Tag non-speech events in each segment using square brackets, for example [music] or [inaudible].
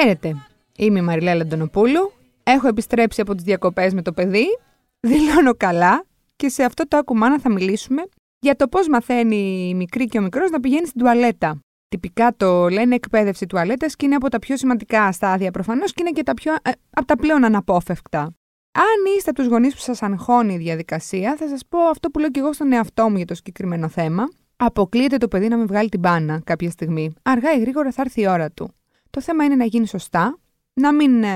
Χαίρετε. Είμαι η Μαριλέλα Αντωνοπούλου. Έχω επιστρέψει από τις διακοπές με το παιδί. Δηλώνω καλά και σε αυτό το ακουμάνα θα μιλήσουμε για το πώς μαθαίνει η μικρή και ο μικρός να πηγαίνει στην τουαλέτα. Τυπικά το λένε εκπαίδευση τουαλέτας και είναι από τα πιο σημαντικά στάδια προφανώς και είναι και τα πιο, ε, από τα πλέον αναπόφευκτα. Αν είστε από τους γονείς που σας αγχώνει η διαδικασία, θα σας πω αυτό που λέω και εγώ στον εαυτό μου για το συγκεκριμένο θέμα. Αποκλείεται το παιδί να με βγάλει την μπάνα κάποια στιγμή. Αργά ή γρήγορα θα έρθει η ώρα του. Το θέμα είναι να γίνει σωστά, να μην ε,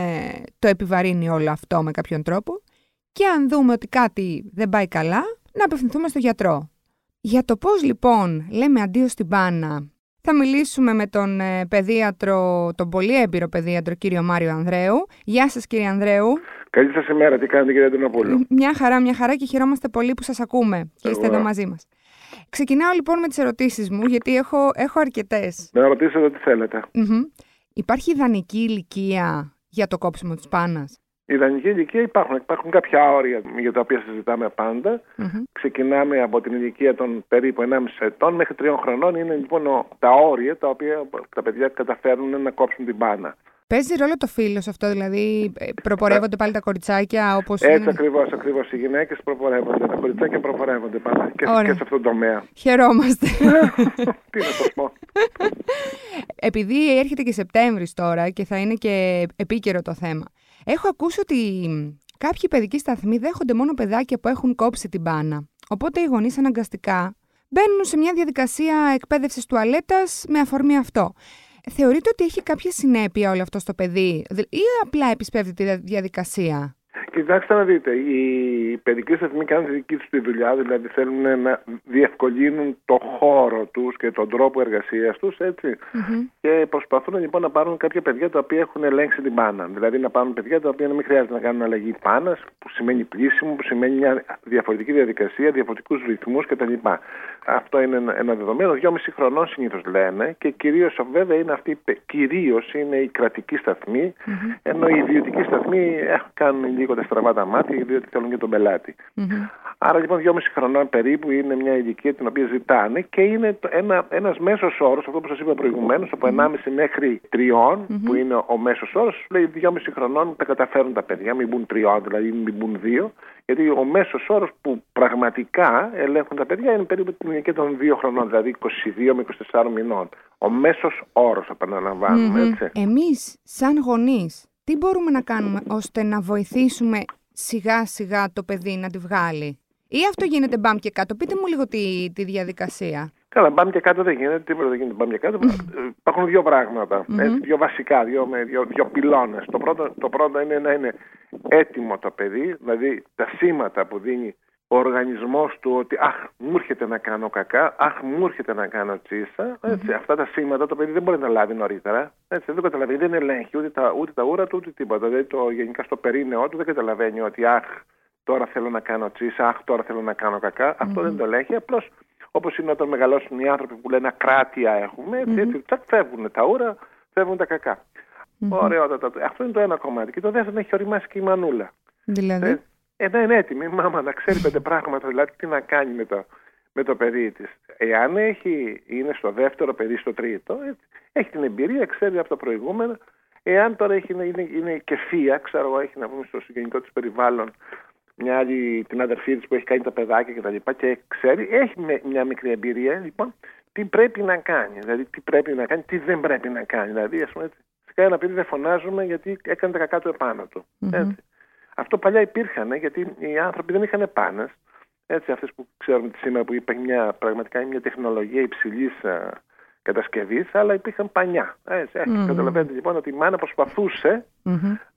το επιβαρύνει όλο αυτό με κάποιον τρόπο και αν δούμε ότι κάτι δεν πάει καλά, να απευθυνθούμε στο γιατρό. Για το πώς λοιπόν λέμε αντίο στην μπάνα, θα μιλήσουμε με τον ε, παιδίατρο, τον πολύ έμπειρο παιδίατρο κύριο Μάριο Ανδρέου. Γεια σας κύριε Ανδρέου. Καλή σας ημέρα, τι κάνετε κύριε Αντωνοπούλου. Μια χαρά, μια χαρά και χαιρόμαστε πολύ που σας ακούμε και είστε εδώ μαζί μας. Ξεκινάω λοιπόν με τις ερωτήσεις μου, γιατί έχω, έχω αρκετές. Να ρωτήσετε ό,τι θέλετε. Υπάρχει ιδανική ηλικία για το κόψιμο της πάνας; Η ιδανική ηλικία υπάρχουν. Υπάρχουν κάποια όρια για τα οποία συζητάμε Ξεκινάμε από την ηλικία των περίπου 1,5 ετών μέχρι 3 χρονών. Είναι λοιπόν τα όρια τα οποία τα παιδιά καταφέρνουν να κόψουν την πάνα. Παίζει ρόλο το φίλος αυτό, δηλαδή ε, προπορεύονται πάλι τα κοριτσάκια όπως. Έτσι είναι... ακριβώς, ακριβώς. Οι γυναίκες προπορεύονται, τα κοριτσάκια προπορεύονται πάλι και, και σε αυτόν τον τομέα. Χαιρόμαστε. [laughs] Τι να το πω. Επειδή έρχεται και Σεπτέμβρης τώρα και θα είναι και επίκαιρο το θέμα. Έχω ακούσει ότι κάποιοι παιδικοί σταθμοί δέχονται μόνο παιδάκια που έχουν κόψει την μπάνα. Οπότε οι γονείς αναγκαστικά μπαίνουν σε μια διαδικασία εκπαίδευσης τουαλέτας με αφορμή αυτό. Θεωρείτε ότι έχει κάποια συνέπεια όλο αυτό στο παιδί ή απλά επισπεύδει τη διαδικασία; Κοιτάξτε να δείτε, οι παιδικοί σταθμοί κάνουν τη δική τους τη δουλειά, δηλαδή θέλουν να διευκολύνουν το χώρο τους και τον τρόπο εργασίας τους, ετσι Και προσπαθούν λοιπόν να πάρουν κάποια παιδιά τα οποία έχουν ελέγξει την πάνα. Δηλαδή να πάρουν παιδιά τα οποία να μην χρειάζεται να κάνουν αλλαγή πάνας, που σημαίνει πλήσιμο, που σημαίνει μια διαφορετική διαδικασία, διαφορετικούς ρυθμούς κτλ. Αυτό είναι ένα δεδομένο. Δυόμιση χρονών συνήθως λένε και κυρίως βέβαια είναι αυτή, κυρίως είναι η κρατική σταθμή, ενώ οι ιδιωτικοί σταθμοί κάνουν λίγο τα στραβά τα μάτια, διότι θέλουν και τον πελάτη. Άρα λοιπόν, δυόμιση χρονών περίπου είναι μια ηλικία την οποία ζητάνε και είναι ένα ένας μέσος όρος, αυτό που σας είπα προηγουμένως, από 1,5 μέχρι 3, που είναι ο μέσος όρος, λέει δυόμιση χρονών τα καταφέρουν τα παιδιά, μην μπουν 3, δηλαδή μην μπουν 2, γιατί ο μέσος όρος που πραγματικά ελέγχουν τα παιδιά είναι περίπου την ηλικία των 2 χρονών, δηλαδή 22 με 24 μηνών. Ο μέσος όρος, επαναλαμβάνουμε, έτσι. Εμείς, σαν γονείς, τι μπορούμε να κάνουμε ώστε να βοηθήσουμε σιγά σιγά το παιδί να τη βγάλει; Ή αυτό γίνεται μπαμ και κάτω; Πείτε μου λίγο τη, τη διαδικασία. Καλά, μπαμ και κάτω δεν γίνεται, τίποτα δεν γίνεται μπαμ και κάτω. Υπάρχουν δύο πράγματα, δύο βασικά, δύο, δύο, δύο πυλώνες. Το πρώτο, το πρώτο είναι να είναι έτοιμο το παιδί, δηλαδή τα σήματα που δίνει ο οργανισμός του ότι αχ μου έρχεται να κάνω κακά, αχ μου έρχεται να κάνω τσίσα, έτσι, αυτά τα σήματα το παιδί δεν μπορεί να λάβει νωρίτερα, έτσι, δεν καταλαβαίνει, δεν ελέγχει ούτε τα, ούτε τα ούρα του ούτε τίποτα, δηλαδή το, γενικά στο περίνεό του δεν καταλαβαίνει ότι αχ τώρα θέλω να κάνω τσίσα, αχ τώρα θέλω να κάνω κακά, αυτό δεν το ελέγχει, απλώς όπως είναι όταν μεγαλώσουν οι άνθρωποι που λένε ακράτεια έχουμε, έτσι, έτσι τσακ, φεύγουν τα ούρα, φεύγουν τα κακά. Mm-hmm. Αυτό είναι το ένα κομμάτι. Και το δεύτερο έχει οριμάσει και η μανούλα. Δηλαδή; Ε, ε, να είναι έτοιμη η μάμα να ξέρει πέντε πράγματα, δηλαδή τι να κάνει με το, με το παιδί της. Εάν έχει, είναι στο δεύτερο παιδί, στο τρίτο, έχει την εμπειρία, ξέρει από τα προηγούμενα. Εάν τώρα έχει, είναι, είναι και φία, ξέρω εγώ, έχει να πούμε στο συγγενικό της περιβάλλον μια άλλη, την αδερφή της που έχει κάνει τα παιδάκια κτλ. Και, και ξέρει, έχει μια μικρή εμπειρία, λοιπόν, τι πρέπει να κάνει. Δηλαδή, τι πρέπει να κάνει, τι δεν πρέπει να κάνει. Δηλαδή, ας πούμε, σε κανένα παιδί δεν φωνάζουμε γιατί έκανε τα κακά του επάνω του. Έτσι. Αυτό παλιά υπήρχαν γιατί οι άνθρωποι δεν είχαν πάνε. Έτσι, αυτές που ξέρουμε σήμερα που υπάρχει μια, πραγματικά μια τεχνολογία υψηλής ε, κατασκευής, αλλά υπήρχαν πανιά. Έτσι, mm-hmm. Καταλαβαίνετε λοιπόν ότι η μάνα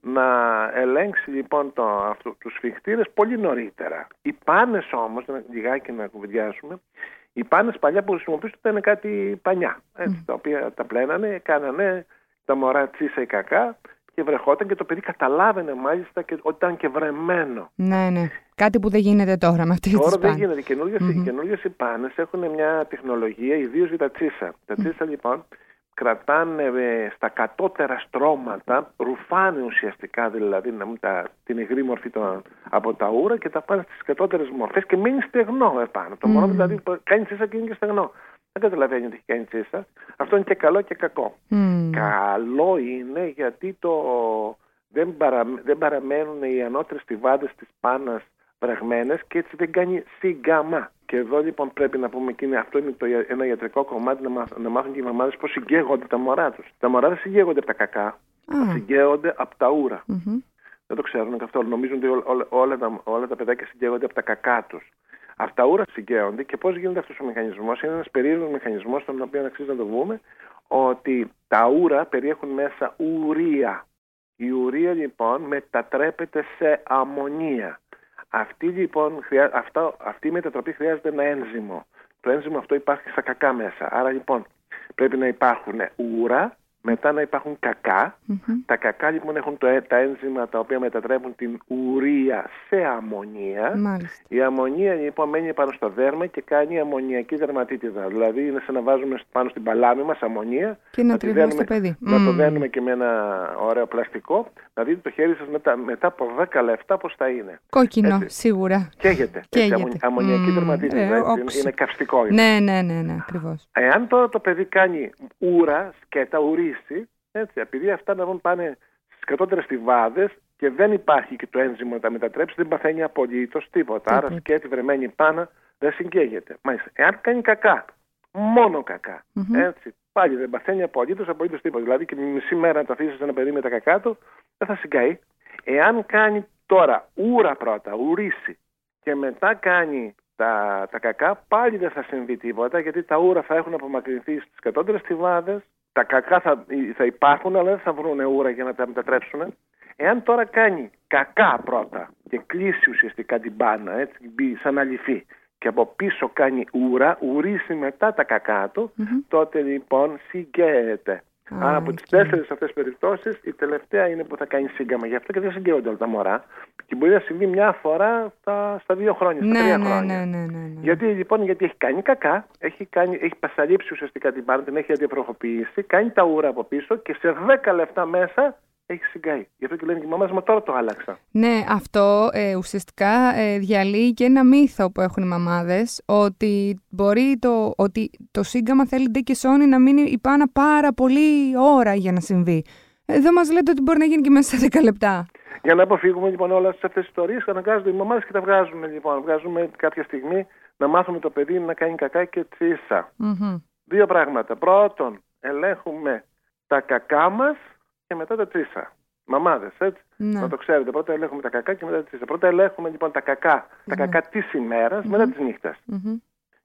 να ελέγξει λοιπόν το, τους σφιχτήρε πολύ νωρίτερα. Οι πάνες όμως, λιγάκι να κουβεντιάσουμε, οι πάνες παλιά που χρησιμοποιούσαν ήταν κάτι πανιά. Έτσι, Τα οποία τα πλένανε, κάνανε τα μωρά τσίσα ή κακά και βρεχόταν και το παιδί καταλάβαινε μάλιστα και ότι ήταν και βρεμένο. Ναι, ναι. Κάτι που δεν γίνεται τώρα με αυτή τη Τώρα δεν γίνεται. Οι καινούργιες mm-hmm. πάνε έχουν μια τεχνολογία, ιδίως για τα τσίσα. Τα τσίσα λοιπόν κρατάνε ε, στα κατώτερα στρώματα, ρουφάνε ουσιαστικά δηλαδή να τα, την υγρή μορφή των, από τα ούρα και τα πάνε στις κατώτερες μορφές και μείνει στεγνό επάνω. Το μόνο δηλαδή κάνει τσίσα και είναι και στεγνό. Δεν καταλαβαίνει ότι έχει κάνει τσίσα. Αυτό είναι και καλό και κακό. Μμ. Καλό είναι γιατί το, δεν, παρα, δεν παραμένουν οι ανώτερες στιβάδες της πάνας βραγμένες και έτσι δεν κάνει σύγκαμα. Και εδώ λοιπόν πρέπει να πούμε και είναι, αυτό είναι το, ια- ένα ιατρικό κομμάτι να, μάθ, να μάθουν και οι μαμάδες πώς συγκαίγονται τα μωρά τους. Τα μωρά δεν συγκαίγονται από τα κακά, Α, συγκαίγονται από τα ούρα. μμμ. Δεν το ξέρουν καθόλου. Νομίζουν ότι όλα, όλα, όλα, τα, όλα τα παιδάκια συγκαίγονται από τα κακά τους. Αυτά ούρα συγκαίγονται και πώς γίνεται αυτός ο μηχανισμός. Είναι ένας περίεργος μηχανισμός, τον οποίο αξίζει να το δούμε, ότι τα ούρα περιέχουν μέσα ουρία. Η ουρία λοιπόν μετατρέπεται σε αμμονία. Αυτή λοιπόν, χρειά, αυτά, αυτή η μετατροπή χρειάζεται ένα ένζυμο. Το ένζυμο αυτό υπάρχει στα κακά μέσα. Άρα λοιπόν πρέπει να υπάρχουν ούρα, μετά να υπάρχουν κακά, Μμμ. τα κακά λοιπόν έχουν το, ε- τα ένζημα τα οποία μετατρέπουν την ουρία σε αμμονία. Μάλιστα. Η αμμονία λοιπόν μένει πάνω στο δέρμα και κάνει αμμονιακή δερματίτιδα. Δηλαδή είναι σαν να βάζουμε πάνω στην παλάμη μας αμμονία, Και να τη τριβούμε στο δένουμε- παιδί. να το Μμ. δένουμε και με ένα ωραίο πλαστικό, να δείτε το χέρι σας μετά, μετά από 10 λεπτά πώς θα είναι. Κόκκινο, Έτσι. σίγουρα. Καίγεται. Έτσι, Καίγεται. αμμο- αμμονιακή Μμ, δερματίτιδα. ε, έτσι, είναι, όξο. είναι καυστικό. είναι. Ναι, ναι, ναι, ναι, ακριβώς. Εάν τώρα το παιδί κάνει ούρα, σκέτα, ουρίσει, έτσι, επειδή αυτά να βγουν πάνε στις κατώτερες στιβάδε και δεν υπάρχει και το ένζυμο να τα μετατρέψει, δεν παθαίνει απολύτως τίποτα. Άρα Τίποτα. σκέτη βρεμένη πάνω δεν συγκαίγεται. Μάλιστα, εάν κάνει κακά, μόνο κακά, Μμμ. έτσι, πάλι δεν παθαίνει απολύτως απολύτως τίποτα. Δηλαδή και μισή μέρα να το αφήσεις ένα παιδί με τα κακά του, δεν θα συγκαεί. Εάν κάνει τώρα ούρα πρώτα, ουρίσει, και μετά κάνει τα, τα κακά, πάλι δεν θα συμβεί τίποτα γιατί τα ούρα θα έχουν απομακρυνθεί στις κατώτερες στιβάδες, τα κακά θα, θα υπάρχουν αλλά δεν θα βρουν ούρα για να τα μετατρέψουν. Εάν τώρα κάνει κακά πρώτα και κλείσει ουσιαστικά την πάνα, έτσι, μπει σαν αλοιφή και από πίσω κάνει ούρα, ουρίσει μετά τα κακά του, Μμμ. τότε λοιπόν συγκαίεται. Α, Άρα από τις οκ. τέσσερις αυτές περιπτώσεις, η τελευταία είναι που θα κάνει σύγκαμα. Γι' αυτό και δεν συγκαίγονται όλα τα μωρά. Και μπορεί να συμβεί μια φορά στα, στα δύο χρόνια, στα Ναι, τρία ναι, χρόνια. ναι, ναι, ναι, ναι. Γιατί λοιπόν, γιατί έχει κάνει κακά, έχει, κάνει, έχει πασαλείψει ουσιαστικά την πάρα, την έχει αντιπροχοποιήσει, κάνει τα ούρα από πίσω και σε 10 λεπτά μέσα έχεις συγκαεί. Γι' αυτό και λένε και οι μαμάδες, μα τώρα το άλλαξα. Ναι, αυτό ε, ουσιαστικά ε, διαλύει και ένα μύθο που έχουν οι μαμάδες ότι μπορεί το, ότι το σύγκαμα θέλει ντε και σόνι να μείνει η πάνα πάρα πολύ ώρα για να συμβεί. Εδώ μας λέτε ότι μπορεί να γίνει και μέσα σε 10 λεπτά. Για να αποφύγουμε λοιπόν όλες αυτές τις ιστορίες, αναγκάζονται οι μαμάδες και τα βγάζουμε λοιπόν. Βγάζουμε κάποια στιγμή να μάθουμε το παιδί να κάνει κακά και τσίσα. Μμμ. Δύο πράγματα. Πρώτον, ελέγχουμε τα κακά μας και μετά τα τσίσα. Μαμάδες, έτσι. Ναι. Να το ξέρετε. Πρώτα ελέγχουμε τα κακά και μετά τα τσίσα. Πρώτα ελέγχουμε λοιπόν τα κακά, τα Ναι. κακά της ημέρας, μετά της νύχτας. Μμμ.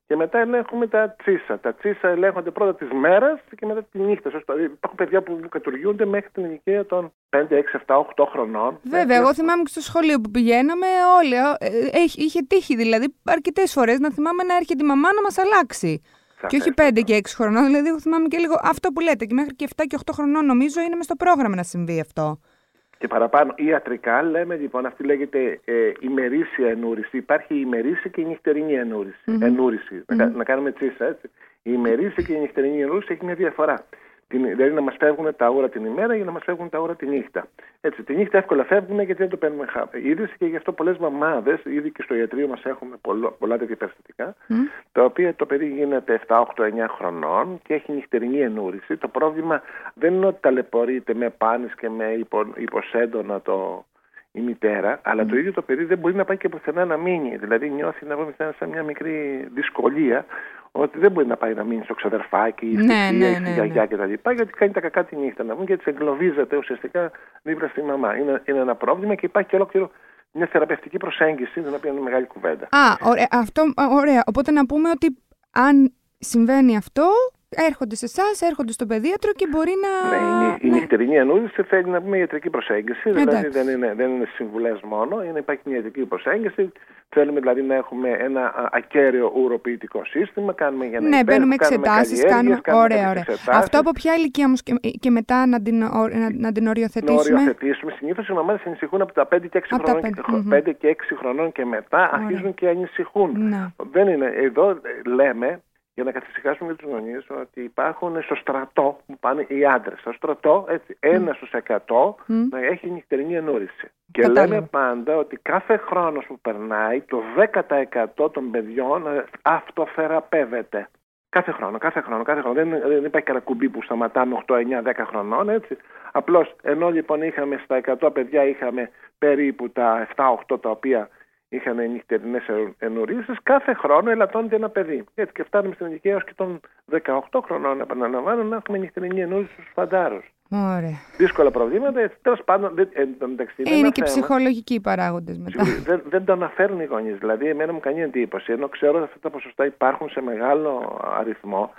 Και μετά ελέγχουμε τα τσίσα. Τα τσίσα ελέγχονται πρώτα της μέρας και μετά της νύχτας. Σωστά. Υπάρχουν παιδιά που κατουργούνται μέχρι την ηλικία των 5, 6, 7, 8 χρονών. Βέβαια, Έτσι. εγώ θυμάμαι και στο σχολείο που πηγαίναμε όλοι. ε, έχει- είχε τύχει δηλαδή αρκετές φορές να θυμάμαι να έρχεται η μαμά να μας αλλάξει. Και όχι Σαφέστατα. 5 και 6 χρονών. Δηλαδή, εγώ θυμάμαι και λίγο αυτό που λέτε. Και μέχρι και 7 και 8 χρονών νομίζω είναι μες στο πρόγραμμα να συμβεί αυτό. Και παραπάνω, ιατρικά λέμε λοιπόν, αυτή λέγεται ε, ημερήσια ενούριση. Υπάρχει η ημερήσια και η νυχτερινή ενούριση. Μμμ. ενούριση. Να, κα- να κάνουμε τσίσα, έτσι. Η ημερήσια και η νυχτερινή ενούριση έχει μια διαφορά. Την, δηλαδή να μας φεύγουν τα ώρα την ημέρα ή να μας φεύγουν τα ώρα τη νύχτα. Έτσι, τη νύχτα εύκολα φεύγουν γιατί δεν το παίρνουμε χα- είδηση και γι' αυτό πολλές μαμάδες, ήδη και στο ιατρείο μας έχουμε πολλο- πολλά τέτοια περιστατικά, Μμ. τα οποία το παιδί γίνεται 7, 8, 9 χρονών και έχει νυχτερινή ενούριση. Το πρόβλημα δεν είναι ότι ταλαιπωρείται με πάνες και με υπο, υποσέντονα το, η μητέρα, αλλά το ίδιο το παιδί δεν μπορεί να πάει και πουθενά να μείνει. Δηλαδή νιώθει να βγει σαν μια μικρή δυσκολία ότι δεν μπορεί να πάει να μείνει στο ξαδερφάκι ή στη Ναι, θεία ναι, ή στη ναι, γιαγιά κτλ. Γιατί κάνει τα κακά τη νύχτα να βγουν και έτσι εγκλωβίζεται ουσιαστικά δίπλα στη μαμά. Είναι, είναι ένα πρόβλημα και υπάρχει και ολόκληρο μια θεραπευτική προσέγγιση, την οποία είναι μεγάλη κουβέντα. Α, ωραία, αυτό, α, ωραία. Οπότε να πούμε ότι αν συμβαίνει αυτό, έρχονται σε εσάς, έρχονται στον παιδίατρο και μπορεί να. Ναι, η, η ναι. νυχτερινή ανούριση θέλει να πούμε ιατρική προσέγγιση. Δηλαδή Εντάξει. δεν είναι, δεν είναι συμβουλές μόνο, είναι, υπάρχει μια ιατρική προσέγγιση. Θέλουμε δηλαδή να έχουμε ένα α, ακέραιο ουροποιητικό σύστημα. Κάνουμε για να Ναι, μπαίνουμε κάνουμε εξετάσεις. καλλιέργειες, Κάνουμε... κάνουμε Ωραία, κάποιες ωραία. εξετάσεις. Αυτό από ποια ηλικία όμως και, και μετά να την, ο- να, να την να οριοθετήσουμε. οριοθετήσουμε. Συνήθως οι μαμάδες ανησυχούν από τα 5 και 6 Από τα χρονών, πέντε, και- μμμ. 5 και 6 χρονών και μετά αρχίζουν και ανησυχούν. Ναι. Δεν είναι. Εδώ ε, λέμε για να καθησυχάσουμε τους γονείς ότι υπάρχουν στο στρατό που πάνε οι άντρες. Στο στρατό, έτσι, ένα στους 100 Μμ. να έχει νυχτερινή ενόριση. Και Κατάλαβα. λέμε πάντα ότι κάθε χρόνος που περνάει το 10% των παιδιών ε, αυτοθεραπεύεται. Κάθε χρόνο, κάθε χρόνο, κάθε χρόνο. Δεν, δεν υπάρχει κανένα κουμπί που σταματάμε 8, 9, 10 χρονών, έτσι. Απλώς ενώ λοιπόν είχαμε στα 100 παιδιά είχαμε περίπου τα 7-8 τα οποία είχαν νυχτερινές ενορίσει, κάθε χρόνο ελαττώνεται ένα παιδί. Έτσι και φτάνουμε στην ηλικία έως και των 18 χρονών, επαναλαμβάνω, να έχουμε νυχτερινή ενόριση στους φαντάρους. Ωραία. Δύσκολα προβλήματα. Τέλος πάντων, δεν, μεταξύ, είναι και θέμα. ψυχολογικοί παράγοντες μετά. Δεν, δεν το αναφέρουν οι γονείς. Δηλαδή, εμένα μου κάνει εντύπωση, ενώ ξέρω ότι αυτά τα ποσοστά υπάρχουν σε μεγάλο αριθμό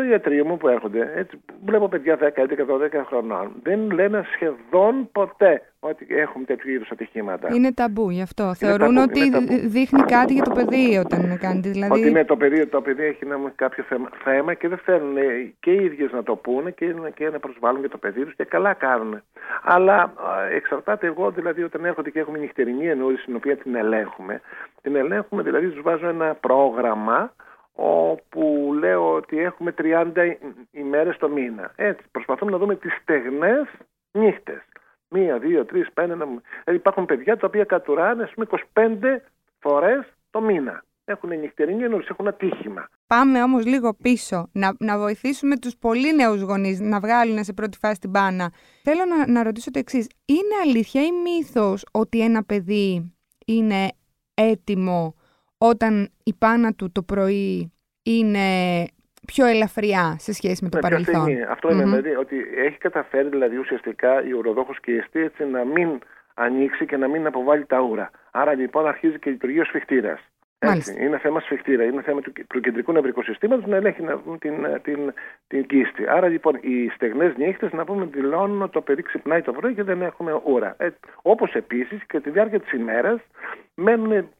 στο ιατρείο μου που έρχονται, έτσι, βλέπω παιδιά 10, 11, 12 χρονών, δεν λένε σχεδόν ποτέ ότι έχουμε τέτοιου είδους ατυχήματα. Είναι ταμπού γι' αυτό. Είναι Θεωρούν ταμπού, ότι δείχνει κάτι για το παιδί όταν κάνει. Δηλαδή... Ότι ναι, το παιδί, το παιδί έχει να κάποιο θέμα, θέμα και δεν θέλουν και οι ίδιες να το πούνε και, και να προσβάλλουν και το παιδί τους και καλά κάνουν. Αλλά εξαρτάται εγώ δηλαδή όταν έρχονται και έχουμε νυχτερινή ενόηση την οποία την ελέγχουμε. Την ελέγχουμε δηλαδή τους βάζω ένα πρόγραμμα όπου λέω ότι έχουμε 30 ημέρες το μήνα. Έτσι, προσπαθούμε να δούμε τις στεγνές νύχτες. Μία, δύο, τρεις, πέντε. Δηλαδή υπάρχουν παιδιά τα οποία κατουράνε ας πούμε 25 φορές το μήνα. Έχουν νυχτερινή εννοείς, έχουν ατύχημα. Πάμε όμως λίγο πίσω, να, να βοηθήσουμε τους πολύ νέους γονείς να βγάλουν σε πρώτη φάση την μπάνα. Θέλω να, να ρωτήσω το εξής. Είναι αλήθεια ή μύθος ότι ένα παιδί είναι έτοιμο όταν η πάνα του το πρωί είναι πιο ελαφριά σε σχέση με το με παρελθόν. Αυτό mm-hmm. είναι δηλαδή ότι έχει καταφέρει δηλαδή ουσιαστικά η ουροδόχος και η αιστή έτσι να μην ανοίξει και να μην αποβάλει τα ούρα. Άρα λοιπόν αρχίζει και λειτουργεί ο σφιχτήρας. Έτσι, είναι θέμα σφιχτήρα, είναι θέμα του, του κεντρικού νευρικού συστήματος να ελέγχει να, την, την, την κίστη. Άρα λοιπόν οι στεγνές νύχτες να πούμε δηλώνουν ότι το παιδί ξυπνάει το πρωί και δεν έχουμε ούρα. Ε, Όπως επίσης και τη διάρκεια της ημέρας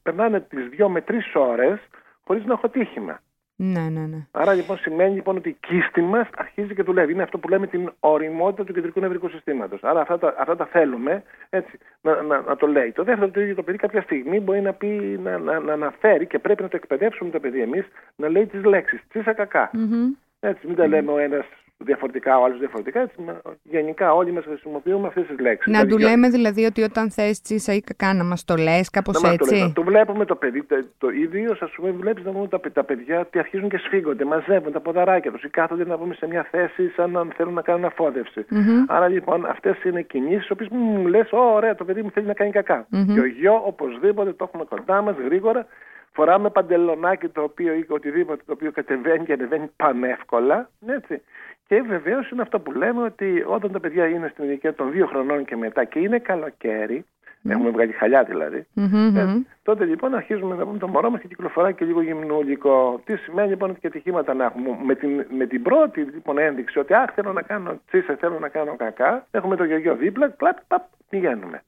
περνάνε τις δύο με τρεις ώρες χωρίς να έχω τύχημα. Ναι, ναι, ναι. Άρα λοιπόν σημαίνει λοιπόν ότι η κίστη μας αρχίζει και δουλεύει. Είναι αυτό που λέμε την οριμότητα του κεντρικού νευρικού συστήματος. Άρα αυτά τα, αυτά τα θέλουμε έτσι, να, να, να, το λέει. Το δεύτερο, το ίδιο το παιδί κάποια στιγμή μπορεί να, πει, να, να, να αναφέρει και πρέπει να το εκπαιδεύσουμε το παιδί εμείς να λέει τις λέξεις. Τσίσα κακά. Mm-hmm. Έτσι, μην τα λέμε ο ένας διαφορετικά, ο άλλος διαφορετικά. Έτσι, γενικά όλοι μας χρησιμοποιούμε αυτές τις λέξεις. Να του λέμε δηλαδή ότι όταν θες τσίσα ή κακά να μας το λες, κάπως έτσι. Το, το βλέπουμε το παιδί, το, το ίδιο, ας πούμε, βλέπεις να πούμε τα, τα παιδιά ότι αρχίζουν και σφίγγονται, μαζεύουν τα ποδαράκια τους ή κάθονται να πούμε σε μια θέση σαν να θέλουν να κάνουν αφόδευση. Mm-hmm. Άρα λοιπόν αυτές είναι κινήσεις, οποίες μου λες, ωραία, το παιδί μου θέλει να κάνει κακά. Mm-hmm. Και ο γιο οπωσδήποτε το έχουμε κοντά μας γρήγορα. Φοράμε παντελονάκι το οποίο ή οτιδήποτε το οποίο κατεβαίνει και ανεβαίνει πανεύκολα. Έτσι. Και βεβαίως είναι αυτό που λέμε ότι όταν τα παιδιά είναι στην ηλικία των δύο χρονών και μετά και είναι καλοκαίρι, mm. έχουμε βγάλει χαλιά δηλαδή, mm-hmm. τότε λοιπόν αρχίζουμε να πούμε το μωρό μας και κυκλοφορά και λίγο γυμνούλικο. Τι σημαίνει λοιπόν ότι και ατυχήματα να έχουμε. Με την, με την πρώτη λοιπόν ένδειξη ότι αχ θέλω να κάνω τσίσα, θέλω να κάνω κακά, έχουμε το γιογιό δίπλα, κλαπ, παπ, πηγαίνουμε.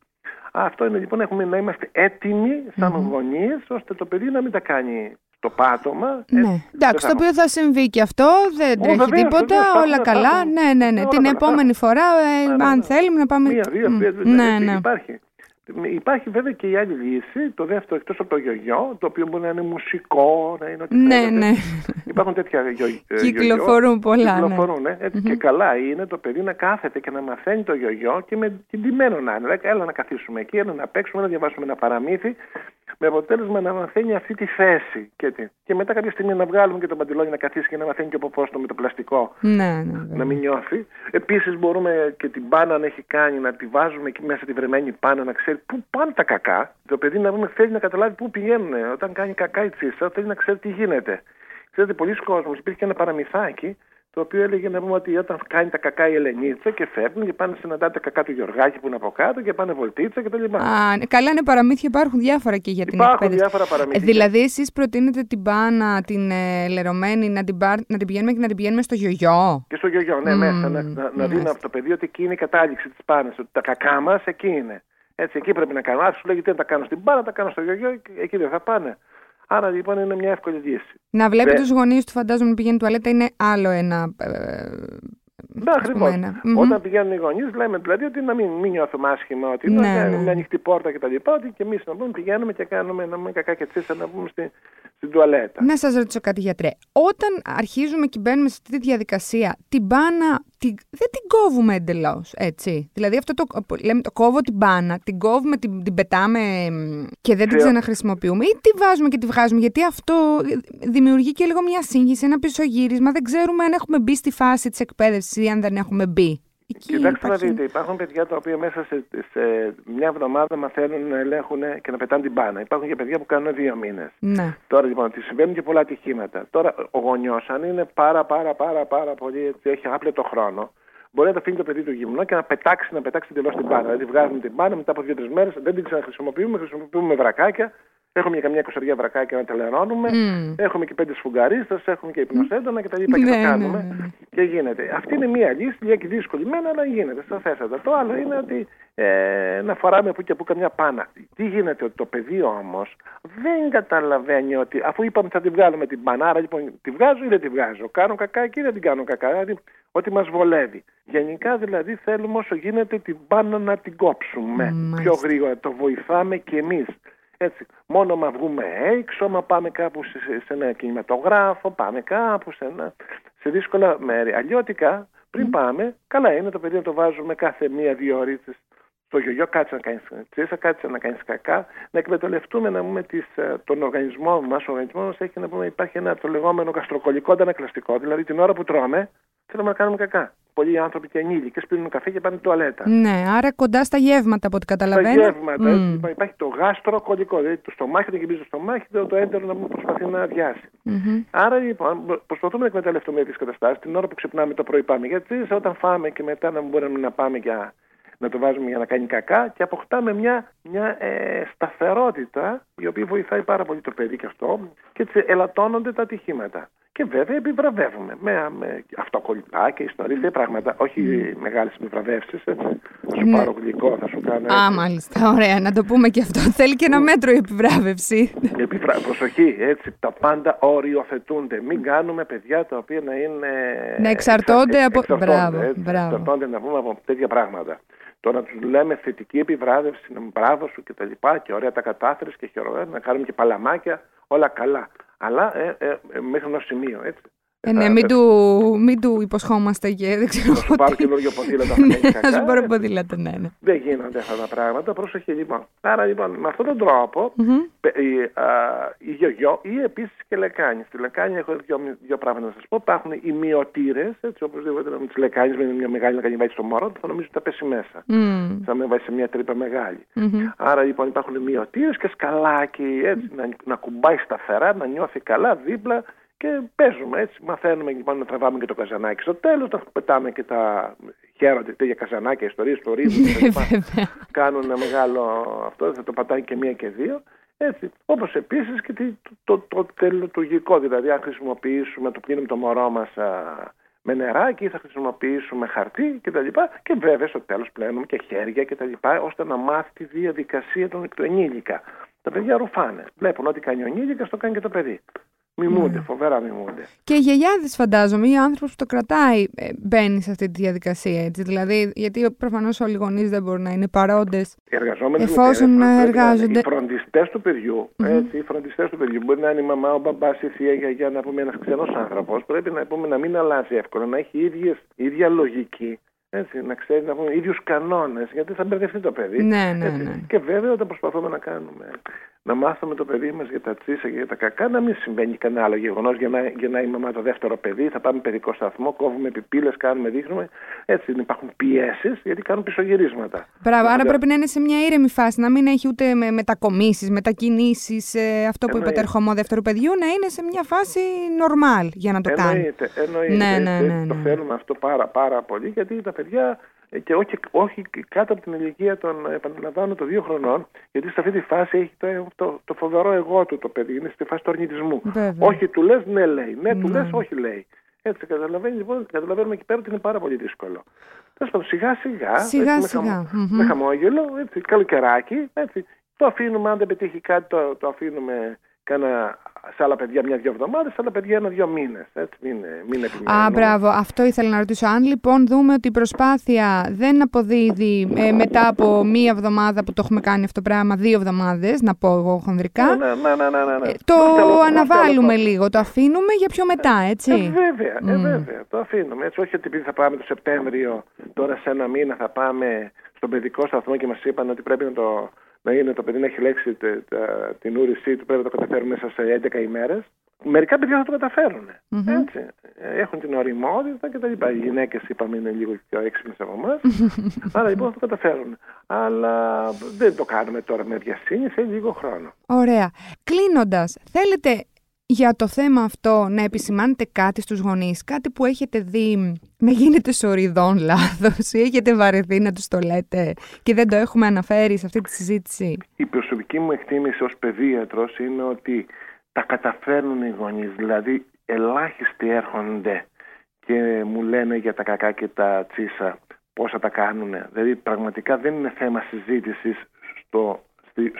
Αυτό είναι λοιπόν έχουμε, να είμαστε έτοιμοι σαν mm-hmm. γονείς ώστε το παιδί να μην τα κάνει το πάτωμα. Ναι. Ε, Εντάξει, το οποίο θα συμβεί και αυτό, δεν τρέχει βεβαίως, τίποτα, βεβαίως, όλα καλά. Ναι, ναι, ναι. Την επόμενη φορά, ε, ναι, ναι, αν ναι. θέλουμε να πάμε. Μία, δύο, τρία, ναι, ναι. Υπάρχει. Υπάρχει βέβαια και η άλλη λύση, το δεύτερο εκτός από το γιογιό, το οποίο μπορεί να είναι μουσικό, να είναι ό,τι Ναι, ναι. Υπάρχουν τέτοια γιογιό. Κυκλοφορούν πολλά. Κυκλοφορούν, ναι. Έτσι, Και καλά είναι το παιδί να κάθεται και να μαθαίνει το γιογιό και με κινδυμένο να είναι. Έλα να καθίσουμε εκεί, έλα να παίξουμε, να διαβάσουμε ένα παραμύθι με αποτέλεσμα να μαθαίνει αυτή τη θέση. Και, και μετά κάποια στιγμή να βγάλουμε και τον παντελόνι να καθίσει και να μαθαίνει και από πόστο με το πλαστικό. Ναι, ναι, ναι. Να μην νιώθει. Επίσης μπορούμε και την πάνα να έχει κάνει να τη βάζουμε εκεί μέσα τη βρεμένη πάνα να ξέρει πού πάνε τα κακά. Το παιδί να πούμε θέλει να καταλάβει πού πηγαίνουν. Όταν κάνει κακά η τσίσα θέλει να ξέρει τι γίνεται. Ξέρετε, πολλοί κόσμοι υπήρχε ένα παραμυθάκι το οποίο έλεγε να πούμε ότι όταν κάνει τα κακά η Ελενίτσα και φεύγουν και πάνε συναντάτε τα κακά του Γιωργάκη που είναι από κάτω και πάνε βολτίτσα κτλ. Α, ναι, καλά είναι παραμύθια, υπάρχουν διάφορα και για την υπάρχουν εκπαίδευση. διάφορα παραμύθια. Ε, δηλαδή, εσείς προτείνετε την πάνα, την ε, λερωμένη, να την, πάρ, να την πηγαίνουμε και να την πηγαίνουμε στο γιογιό; Και στο γιογιό, ναι, mm, μέσα. Να, να, να δίνει από το παιδί ότι εκεί είναι η κατάληξη της πάνας. Ότι τα κακά μας εκεί είναι. Έτσι, εκεί πρέπει να κάνουμε. Αν σου λέγεται να τα κάνω στην πάνα, τα κάνω στο γιογιό, εκεί δεν θα πάνε. Άρα λοιπόν είναι μια εύκολη λύση. Να βλέπει τους γονείς του, φαντάζομαι, να πηγαίνει τουαλέτα είναι άλλο ένα. Ε, ναι, ακριβώς. Όταν πηγαίνουν οι γονείς, λέμε δηλαδή ότι να μην, μην νιώθουμε άσχημα, ότι ναι, είναι ναι. μια ανοιχτή πόρτα κτλ. Ότι και εμείς να πούμε πηγαίνουμε και κάνουμε να μην κακά και τσίσα να πούμε στη, στην τουαλέτα. Να σας ρωτήσω κάτι, γιατρέ. Όταν αρχίζουμε και μπαίνουμε σε αυτή τη διαδικασία, την μπάνα την, δεν την κόβουμε εντελώς, έτσι. Δηλαδή, αυτό το, λέμε, το κόβω την μπάνα, την κόβουμε, την, την πετάμε και δεν την ξαναχρησιμοποιούμε, ή τη βάζουμε και τη βγάζουμε, γιατί αυτό δημιουργεί και λίγο μια σύγχυση, ένα πισωγύρισμα. Δεν ξέρουμε αν έχουμε μπει στη φάση της εκπαίδευσης ή αν δεν έχουμε μπει. Κοιτάξτε να δείτε, υπάρχουν παιδιά τα οποία μέσα σε, σε μια εβδομάδα μαθαίνουν να ελέγχουν και να πετάνε την μπάνα. Υπάρχουν και παιδιά που κάνουν δύο μήνες. Ναι. Τώρα λοιπόν, τη συμβαίνουν και πολλά ατυχήματα. Τώρα ο γονιός, αν είναι πάρα πάρα πάρα πάρα πολύ, έτσι, έχει άπλετο χρόνο, μπορεί να το αφήνει το παιδί του γυμνό και να πετάξει, να πετάξει εντελώ την μπάνα. Δηλαδή βγάζουμε την μπάνα μετά από δύο-τρει μέρες, δεν την ξαναχρησιμοποιούμε, χρησιμοποιούμε βρακάκια Έχουμε και καμιά εικοσαριά βρακάκια να τελερώνουμε. Mm. Έχουμε και πέντε σφουγγαρίστες, έχουμε και υπνοσέντονα κτλ. Και, και το κάνουμε. Ναι, ναι, ναι. Και γίνεται. Αυτή είναι μία λύση, λίγα δύσκολη μένα, αλλά γίνεται. Σαφέστατα. Το άλλο είναι ότι ε, να φοράμε που και που καμιά πάνα. Τι γίνεται, ότι το παιδί όμως δεν καταλαβαίνει ότι αφού είπαμε θα τη βγάλουμε την πανάρα, λοιπόν τη βγάζω ή δεν τη βγάζω. Κάνω κακά και δεν την κάνω κακά. Δηλαδή ότι μας βολεύει. Γενικά δηλαδή θέλουμε όσο γίνεται την πάνα να την κόψουμε πιο γρήγορα. Το βοηθάμε κι εμείς. Έτσι. Μόνο μα βγούμε έξω, μα πάμε κάπου σε, σε ένα κινηματογράφο, πάμε κάπου σε, ένα, σε δύσκολα μέρη. Αλλιώτικα, πριν πάμε, καλά είναι το παιδί να το βάζουμε κάθε μία-δύο ώρες στο γιογιό, κάτσε να κάνεις τσίσα, κάτσε να κάνεις κακά, να εκμεταλλευτούμε να πούμε τις, ε, τον οργανισμό μας. Ο οργανισμός μας έχει να πούμε, υπάρχει ένα το λεγόμενο γαστροκολικό αντανακλαστικό, δηλαδή την ώρα που τρώμε, θέλουμε να κάνουμε κακά πολλοί άνθρωποι και ενήλικες πίνουν καφέ και πάνε τουαλέτα. Ναι, άρα κοντά στα γεύματα από ό,τι καταλαβαίνω. Στα γεύματα. Mm. Υπάρχει το γάστρο κολλικό. Δηλαδή το στομάχι, δεν γεμίζει το στομάχι, το, το έντερο να προσπαθεί να αδειάσει. Mm-hmm. Άρα λοιπόν προσπαθούμε να εκμεταλλευτούμε τις καταστάσεις την ώρα που ξυπνάμε το πρωί πάμε. Γιατί όταν φάμε και μετά να μπορούμε να πάμε για να το βάζουμε για να κάνει κακά και αποκτάμε μια, μια ε, σταθερότητα η οποία βοηθάει πάρα πολύ το παιδί και αυτό και έτσι ελαττώνονται τα ατυχήματα. Και βέβαια επιβραβεύουμε με, με αυτοκολλητά και ιστορίες και πράγματα. Όχι mm. μεγάλες επιβραβεύσεις. Θα σου ναι. πάρω γλυκό, θα σου κάνω. Α, μάλιστα. Ωραία, να το πούμε και αυτό. Θέλει και ένα ναι. μέτρο η επιβράβευση. Επιβρα... Προσοχή, έτσι. Τα πάντα οριοθετούνται. Μην κάνουμε παιδιά τα οποία να είναι. Να εξαρτώνται από. Μπράβο, μπράβο. Εξαρτώνται να πούμε από τέτοια πράγματα. Το να τους λέμε θετική επιβράβευση, μπράβο σου και τα λοιπά και ωραία τα κατάφερες και χαιρετικά, να κάνουμε και παλαμάκια, όλα καλά. Αλλά ε, ε, ε, μέχρι ένα σημείο, έτσι. Ε, ναι, μην του, μην του υποσχόμαστε και δεν ξέρω. Να σου πάρω καινούργιο ποδήλατο. [laughs] Να σου πάρω ποδήλατο, ναι, ναι. Δεν γίνονται αυτά τα πράγματα. Πρόσεχε λοιπόν. Άρα λοιπόν, με αυτόν τον τρόπο η, η γιογιό ή επίσης και λεκάνης. Στη λεκάνη έχω δύο, δύο πράγματα να σας πω. Υπάρχουν οι μειωτήρες, έτσι οπωσδήποτε με τις λεκάνης, με μια μεγάλη λεκάνη βάζει στο μωρό, θα νομίζω ότι θα πέσει μέσα. Mm. Θα με βάζει σε μια τρύπα μεγάλη. Mm-hmm. Άρα λοιπόν υπάρχουν μειωτήρες και σκαλάκι, έτσι, να, να κουμπάει σταθερά, να νιώθει καλά δίπλα και παίζουμε έτσι. Μαθαίνουμε λοιπόν να τραβάμε και το καζανάκι στο τέλος. Τα πετάμε και τα χαίρονται τέτοια καζανάκια, ιστορίες του ρίζου. [laughs] Κάνουν ένα μεγάλο αυτό, θα το πατάει και μία και δύο. Έτσι. Όπως επίσης και το, το, το, δηλαδή αν χρησιμοποιήσουμε, το πίνουμε το μωρό μας με νεράκι, θα χρησιμοποιήσουμε χαρτί κτλ. Και, και βέβαια στο τέλος πλένουμε και χέρια κτλ. ώστε να μάθει τη διαδικασία των ενήλικα. Τα παιδιά ρουφάνε. Βλέπουν ότι κάνει ο ενήλικας, το κάνει και το παιδί. Μιμούνται, mm. φοβερά μιμούνται. Και οι γιαγιάδε, φαντάζομαι, ή ο άνθρωπος που το κρατάει, ε, μπαίνει σε αυτή τη διαδικασία. Έτσι. Δηλαδή, γιατί προφανώς όλοι οι γονείς δεν μπορούν να είναι παρόντες. Οι εργαζόμενοι εφόσον μητέρες, εργάζονται. Οι φροντιστές του παιδιού, mm-hmm. έτσι, οι φροντιστές του παιδιού. Μπορεί να είναι η μαμά, ο μπαμπάς, η θεία, η γιαγιά, να πούμε ένας ξένος άνθρωπος. Πρέπει να, πούμε, να μην αλλάζει εύκολα, να έχει ίδιες, ίδια λογική. Έτσι, να ξέρει να πούμε ίδιους κανόνες, γιατί θα μπερδευτεί το παιδί. Ναι, ναι, ναι. Και βέβαια όταν προσπαθούμε να κάνουμε να μάθουμε το παιδί μας για τα τσίσα και για τα κακά, να μην συμβαίνει κανένα άλλο γεγονός. Για, να, για να η μαμά το δεύτερο παιδί, θα πάμε παιδικό σταθμό, κόβουμε επιπύλε, κάνουμε, δείχνουμε. Έτσι υπάρχουν πιέσεις γιατί κάνουν πισωγυρίσματα. Μπράβο, άρα πρέπει να είναι σε μια ήρεμη φάση, να μην έχει ούτε με μετακομίσεις, μετακινήσεις, ε, αυτό που είπατε, ερχομό δεύτερου παιδιού, να είναι σε μια φάση normal για να το εννοείται, κάνει. Εννοείται, ναι, ναι, ναι, Το ναι. θέλουμε αυτό πάρα, πάρα πολύ γιατί τα παιδιά ε, και όχι, όχι κάτω από την ηλικία των, επαναλαμβάνω, των δύο χρονών, γιατί σε αυτή τη φάση έχει το, το, το φοβερό εγώ του το παιδί, είναι στη φάση του αρνητισμού. Όχι, του λες, ναι, λέει. Ναι, του ναι. λες, όχι, λέει. Έτσι, καταλαβαίνει, λοιπόν, καταλαβαίνουμε εκεί πέρα ότι είναι πάρα πολύ δύσκολο. Τέλος πάντων, σιγά σιγά, σιγά, έτσι, σιγά. Με, χαμο, με χαμόγελο, έτσι, καλοκαιράκι, έτσι, το αφήνουμε, αν δεν πετύχει κάτι, το, το αφήνουμε κάνα σε άλλα παιδιά μια-δυο εβδομάδες, σε άλλα παιδιά ένα-δυο μήνες. Μην, μην Α, μπράβο. Αυτό ήθελα να ρωτήσω. Αν λοιπόν δούμε ότι η προσπάθεια δεν αποδίδει ε, μετά από μία εβδομάδα που το έχουμε κάνει αυτό το πράγμα, δύο εβδομάδες, να πω εγώ χονδρικά. Ναι, ναι, ναι, ναι, ναι. Ε, το αναβάλουμε λίγο, το αφήνουμε για πιο μετά, έτσι; Ε, βέβαια, ε, βέβαια. Το αφήνουμε. Έτσι, όχι ότι επειδή θα πάμε το Σεπτέμβριο, τώρα σε ένα μήνα θα πάμε στον παιδικό σταθμό και μας είπαν ότι πρέπει να το να είναι το παιδί να έχει λέξει την ούρησή του, πρέπει να το καταφέρουν μέσα σε 11 ημέρες. Μερικά παιδιά θα το καταφέρουν. Έτσι. Έχουν την οριμότητα και τα λοιπά. Οι γυναίκες, είπαμε, είναι λίγο πιο έξυπνες από εμάς. [laughs] Άρα λοιπόν θα το καταφέρουν. Αλλά δεν το κάνουμε τώρα με βιασύνη, θέλει λίγο χρόνο. Ωραία. Κλείνοντας, θέλετε για το θέμα αυτό να επισημάνετε κάτι στους γονείς, κάτι που έχετε δει να γίνεται σοριδών λάθος ή έχετε βαρεθεί να τους το λέτε και δεν το έχουμε αναφέρει σε αυτή τη συζήτηση; Η προσωπική μου εκτίμηση ως παιδίατρος είναι ότι τα καταφέρνουν οι γονείς, δηλαδή ελάχιστοι έρχονται και μου λένε για τα κακά και τα τσίσα πόσα τα κάνουν. Δηλαδή πραγματικά δεν είναι θέμα συζήτησης στο,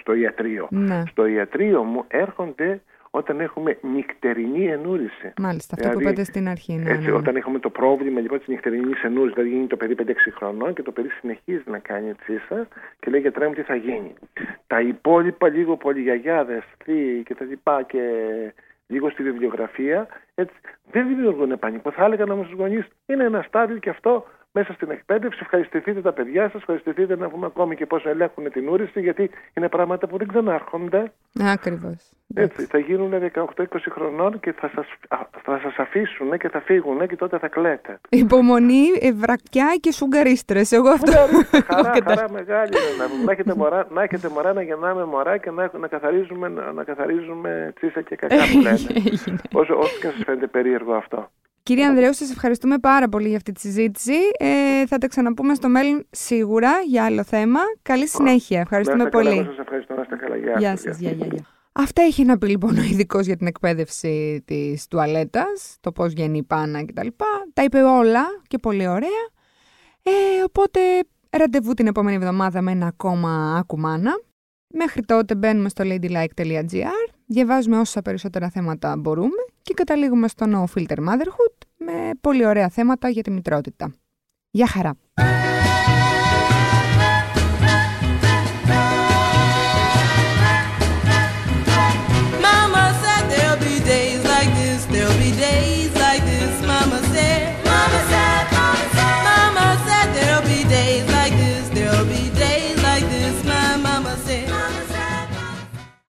στο ιατρείο. Ναι. Στο ιατρείο μου έρχονται όταν έχουμε νυχτερινή ενούριση. Μάλιστα, αυτό δηλαδή, που είπατε στην αρχή. Ναι, έτσι, ναι. Όταν έχουμε το πρόβλημα λοιπόν της νυχτερινής ενούριση, δηλαδή γίνει το παιδί 5-6 χρονών και το παιδί συνεχίζει να κάνει τσίσα και λέει γιατρέ μου τι θα γίνει. Τα υπόλοιπα λίγο πολύ γιαγιάδε, θείοι και τα λοιπά και λίγο στη βιβλιογραφία, έτσι, δεν δημιουργούν πανικό. Θα έλεγα όμω στους γονείς είναι ένα στάδιο και αυτό μέσα στην εκπαίδευση. Ευχαριστηθείτε τα παιδιά σας, ευχαριστηθείτε να πούμε ακόμη και πόσο ελέγχουν την ούρηση, γιατί είναι πράγματα που δεν ξανάρχονται. Ακριβώς. Έτσι, θα γίνουν 18-20 χρονών και θα σας, θα σας αφήσουν και θα φύγουν και τότε θα κλαίτε. Υπομονή, βρακιά και σουγκαρίστρες. Εγώ αυτό... χαρά, [laughs] χαρά μεγάλη. να, να, έχετε μωρά, να έχετε μωρά, να γεννάμε μωρά και να, να καθαρίζουμε, να, να καθαρίζουμε τσίσα και κακά που [laughs] λέτε. όσο, όσο και σας φαίνεται περίεργο αυτό. Κύριε Ανδρέου, σας ευχαριστούμε πάρα πολύ για αυτή τη συζήτηση. Ε, θα τα ξαναπούμε στο μέλλον σίγουρα για άλλο θέμα. Καλή συνέχεια. Ευχαριστούμε πολύ. Καλά, σας ευχαριστώ. Να είστε καλά. Γεια, γεια σας. Γεια, γεια, γεια. Αυτά έχει να πει λοιπόν ο ειδικός για την εκπαίδευση της τουαλέτας, το πώς βγαίνει η πάνα κτλ. Τα είπε όλα και πολύ ωραία. Ε, οπότε ραντεβού την επόμενη εβδομάδα με ένα ακόμα ακουμάνα. Μέχρι τότε μπαίνουμε στο ladylike.gr, διαβάζουμε όσα περισσότερα θέματα μπορούμε και καταλήγουμε στο No Filter Motherhood με πολύ ωραία θέματα για τη μητρότητα. Γεια χαρά!